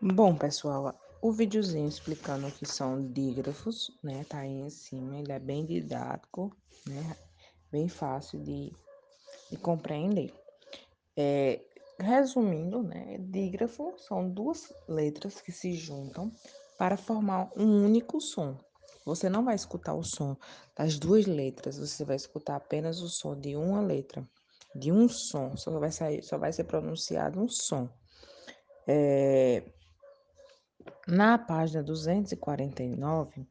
Bom, pessoal, o videozinho explicando o que são dígrafos, né, tá aí em cima, ele é bem didático, né, bem fácil de, de compreender. É, resumindo, né, dígrafo são duas letras que se juntam para formar um único som. Você não vai escutar o som das duas letras, você vai escutar apenas o som de uma letra, de um som, só vai sair, só vai ser pronunciado um som. É, na página 249,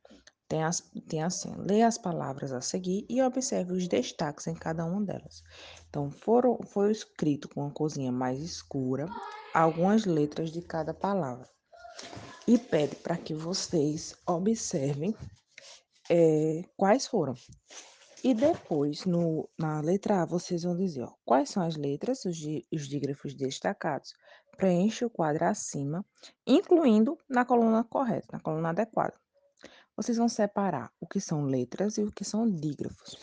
tem, as, tem assim: leia as palavras a seguir e observe os destaques em cada uma delas. Então, foram, foi escrito com uma cozinha mais escura algumas letras de cada palavra. E pede para que vocês observem é, quais foram. E depois, no, na letra A, vocês vão dizer ó, quais são as letras, os, os dígrafos destacados. Preencha o quadro acima, incluindo na coluna correta, na coluna adequada. Vocês vão separar o que são letras e o que são dígrafos.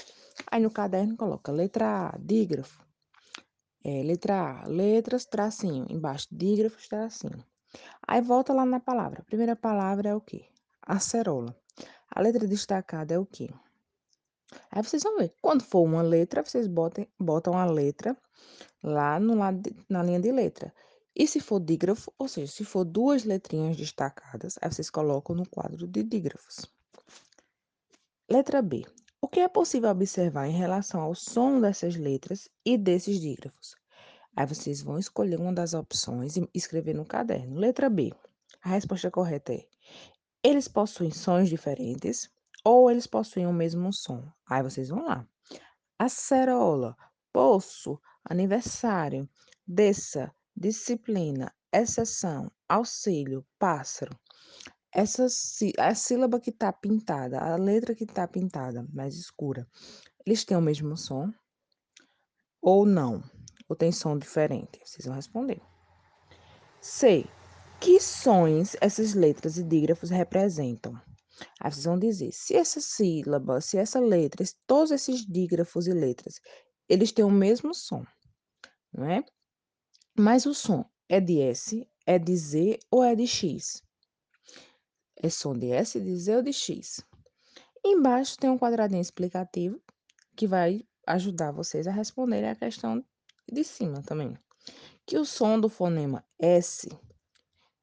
Aí no caderno coloca letra A, dígrafo. É, letra A, letras, tracinho. Embaixo, dígrafos, tracinho. Aí volta lá na palavra. A primeira palavra é o quê? Acerola. A letra destacada é o quê? Aí vocês vão ver. Quando for uma letra, vocês botem, botam a letra lá no lado de, na linha de letra. E se for dígrafo, ou seja, se for duas letrinhas destacadas, aí vocês colocam no quadro de dígrafos. Letra B. O que é possível observar em relação ao som dessas letras e desses dígrafos? Aí vocês vão escolher uma das opções e escrever no caderno. Letra B. A resposta correta é: eles possuem sons diferentes ou eles possuem o mesmo som. Aí vocês vão lá. Acerola, poço, aniversário, desça, disciplina, exceção, auxílio, pássaro. Essa a sílaba que está pintada, a letra que está pintada, mais escura, eles têm o mesmo som ou não? Ou tem som diferente? Vocês vão responder. C. Que sons essas letras e dígrafos representam? Aí vocês vão dizer, se essa sílaba, se essa letra, todos esses dígrafos e letras, eles têm o mesmo som, não é? Mas o som é de S, é de Z ou é de X? É som de S, de Z ou de X? Embaixo tem um quadradinho explicativo que vai ajudar vocês a responderem a questão de cima também. Que o som do fonema S,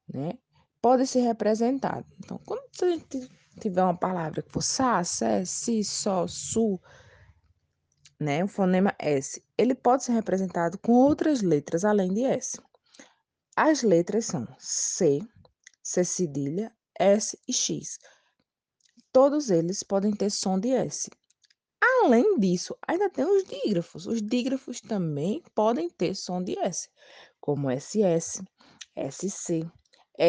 né, pode ser representado. Então, quando a gente tiver uma palavra que for sa, sé, si, sol, su, né, o fonema S, ele pode ser representado com outras letras além de S. As letras são C, C cedilha, S e X. Todos eles podem ter som de S. Além disso, ainda tem os dígrafos. Os dígrafos também podem ter som de S, como SS, SC,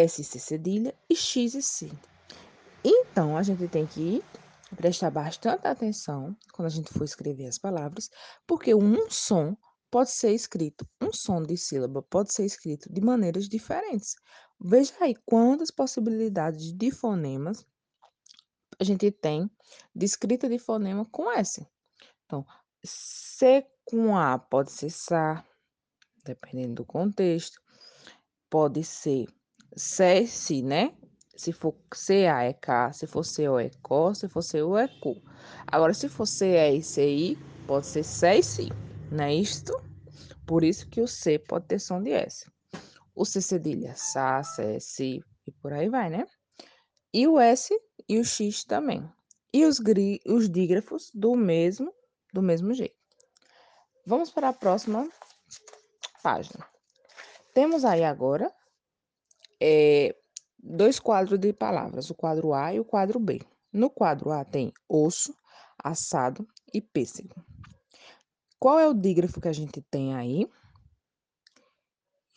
SC cedilha e X e C. Então, a gente tem que prestar bastante atenção quando a gente for escrever as palavras, porque um som pode ser escrito, um som de sílaba pode ser escrito de maneiras diferentes. Veja aí quantas possibilidades de fonemas a gente tem de escrita de fonema com S. Então, C com A pode ser SA, dependendo do contexto. Pode ser C, né? Se for CA é K, se for CO é CO, se for CO é CO. Agora, se for CE e CI, pode ser C e Si, não é isto? Por isso que o C pode ter som de S. O C cedilha, SA, C, Si e por aí vai, né? E o S e o X também. E os, os dígrafos do mesmo, do mesmo jeito. Vamos para a próxima página. Temos aí agora é, dois quadros de palavras, o quadro A e o quadro B. No quadro A tem osso, assado e pêssego. Qual é o dígrafo que a gente tem aí?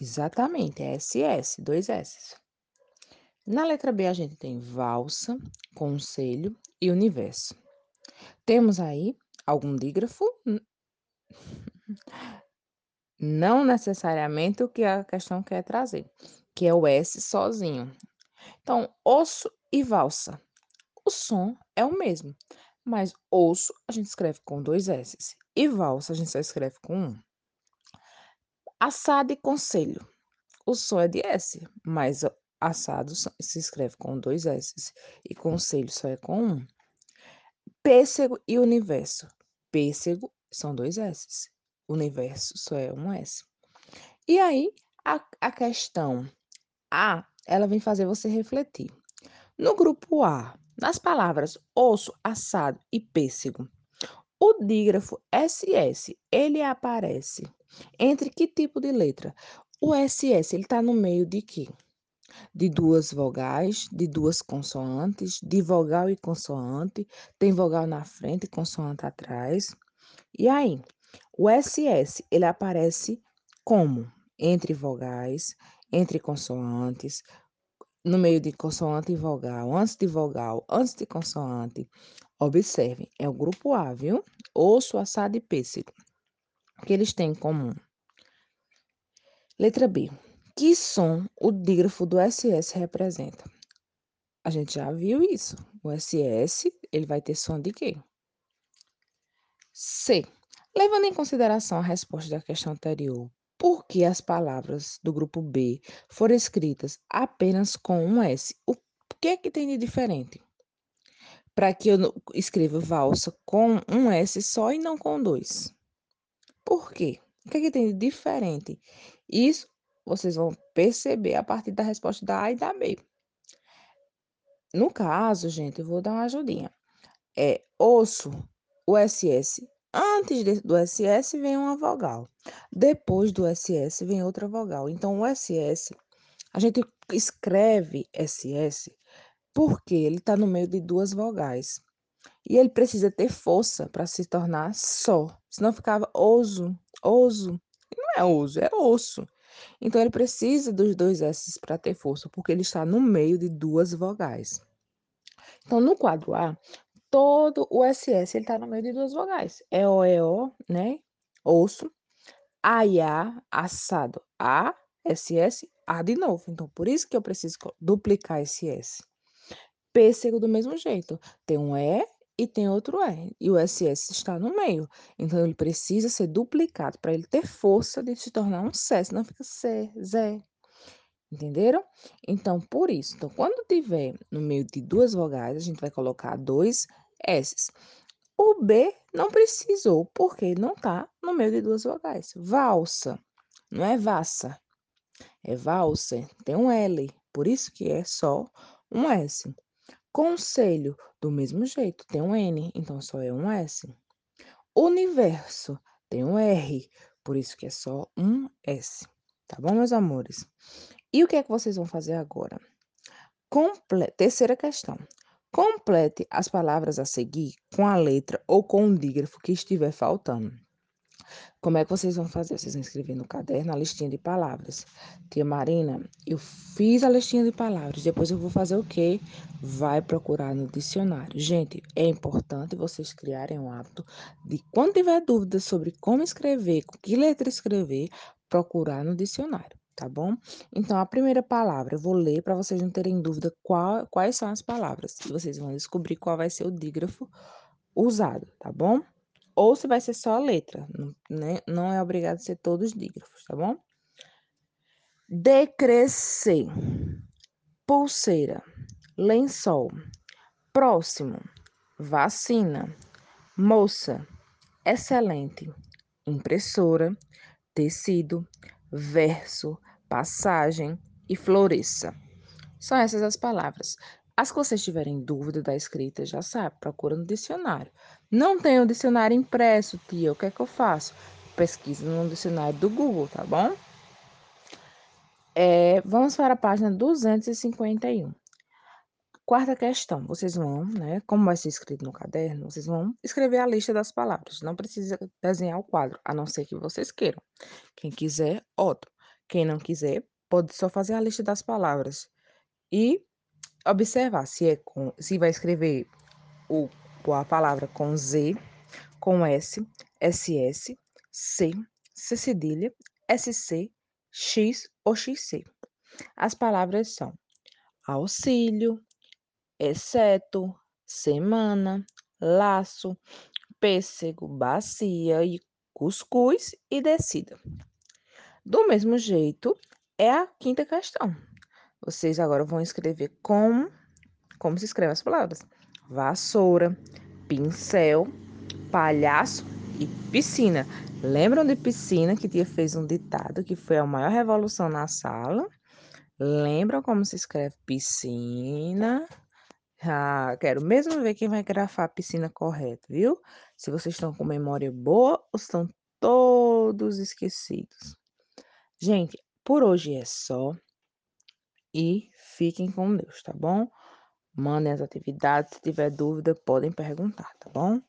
Exatamente, é SS, dois S. Na letra B, a gente tem valsa, conselho e universo. Temos aí algum dígrafo? Não necessariamente o que a questão quer trazer, que é o S sozinho. Então, osso e valsa. O som é o mesmo, mas osso a gente escreve com dois S e valsa a gente só escreve com um. Assado e conselho. O som é de S, mas assado se escreve com dois S e conselho só é com um. Pêssego e universo. Pêssego são dois S. Universo só é um S. E aí, a, a questão A, ela vem fazer você refletir. No grupo A, nas palavras osso, assado e pêssego, o dígrafo SS, ele aparece entre que tipo de letra? O SS, ele está no meio de quê? De duas vogais, de duas consoantes, de vogal e consoante, tem vogal na frente e consoante atrás. E aí, o SS, ele aparece como? Entre vogais, entre consoantes, no meio de consoante e vogal, antes de vogal, antes de consoante. Observem, é o grupo A, viu? Osso, assado e pêssego. O que eles têm em comum? Letra B. Que som o dígrafo do SS representa? A gente já viu isso. O SS, ele vai ter som de quê? C. Levando em consideração a resposta da questão anterior, por que as palavras do grupo B foram escritas apenas com um S? O que é que tem de diferente? Para que eu escreva valsa com um S só e não com dois. Por quê? O que é que tem de diferente? Isso vocês vão perceber a partir da resposta da A e da B. No caso, gente, eu vou dar uma ajudinha. É osso, o SS. Antes do SS vem uma vogal. Depois do SS vem outra vogal. Então, o SS, a gente escreve SS porque ele está no meio de duas vogais. E ele precisa ter força para se tornar só. Senão ficava oso, oso. E não é oso, é osso. Então ele precisa dos dois S para ter força, porque ele está no meio de duas vogais. Então no quadro A, todo o SS ele está no meio de duas vogais. É o, é o, né? Osso. A e A, assado. A, SS, A de novo. Então por isso que eu preciso duplicar esse S. Pêssego do mesmo jeito. Tem um E e tem outro E. E o SS está no meio. Então, ele precisa ser duplicado para ele ter força de se tornar um C, senão fica C, Z. Entenderam? Então, por isso. Então, quando tiver no meio de duas vogais, a gente vai colocar dois S. O B não precisou, porque não está no meio de duas vogais. Valsa, não é vassa, é valsa, tem um L, por isso que é só um S. Conselho, do mesmo jeito, tem um N, então só é um S. Universo, tem um R, por isso que é só um S. Tá bom, meus amores? E o que é que vocês vão fazer agora? Comple... Terceira questão. Complete as palavras a seguir com a letra ou com o dígrafo que estiver faltando. Como é que vocês vão fazer? Vocês vão escrever no caderno a listinha de palavras. Tia Marina, eu fiz a listinha de palavras. Depois eu vou fazer o quê? Vai procurar no dicionário. Gente, é importante vocês criarem um hábito de quando tiver dúvidas sobre como escrever, com que letra escrever, procurar no dicionário, tá bom? Então, a primeira palavra, eu vou ler para vocês não terem dúvida qual, quais são as palavras. E vocês vão descobrir qual vai ser o dígrafo usado, tá bom? ou se vai ser só a letra, né? não é obrigado a ser todos dígrafos, tá bom? Decrescer, pulseira, lençol, próximo, vacina, moça, excelente, impressora, tecido, verso, passagem e floresça. São essas as palavras. As que vocês tiverem dúvida da escrita, já sabe, procura no dicionário. Não tem o dicionário impresso, tia, o que é que eu faço? Pesquisa no dicionário do Google, tá bom? É, vamos para a página 251. Quarta questão, vocês vão, né, como vai ser escrito no caderno, vocês vão escrever a lista das palavras. Não precisa desenhar o quadro, a não ser que vocês queiram. Quem quiser, ótimo. Quem não quiser, pode só fazer a lista das palavras. E observar se é com, se vai escrever o, a palavra com Z, com S, SS, C, C cedilha, SC, X ou XC. As palavras são auxílio, exceto, semana, laço, pêssego, bacia e cuscuz e descida. Do mesmo jeito, é a quinta questão. Vocês agora vão escrever como, como se escreve as palavras. Vassoura, pincel, palhaço e piscina. Lembram de piscina que tia fez um ditado que foi a maior revolução na sala? Lembram como se escreve piscina? Ah, quero mesmo ver quem vai grafar a piscina correto, viu? Se vocês estão com memória boa ou estão todos esquecidos. Gente, por hoje é só. E fiquem com Deus, tá bom? Mandem as atividades. Se tiver dúvida, podem perguntar, tá bom?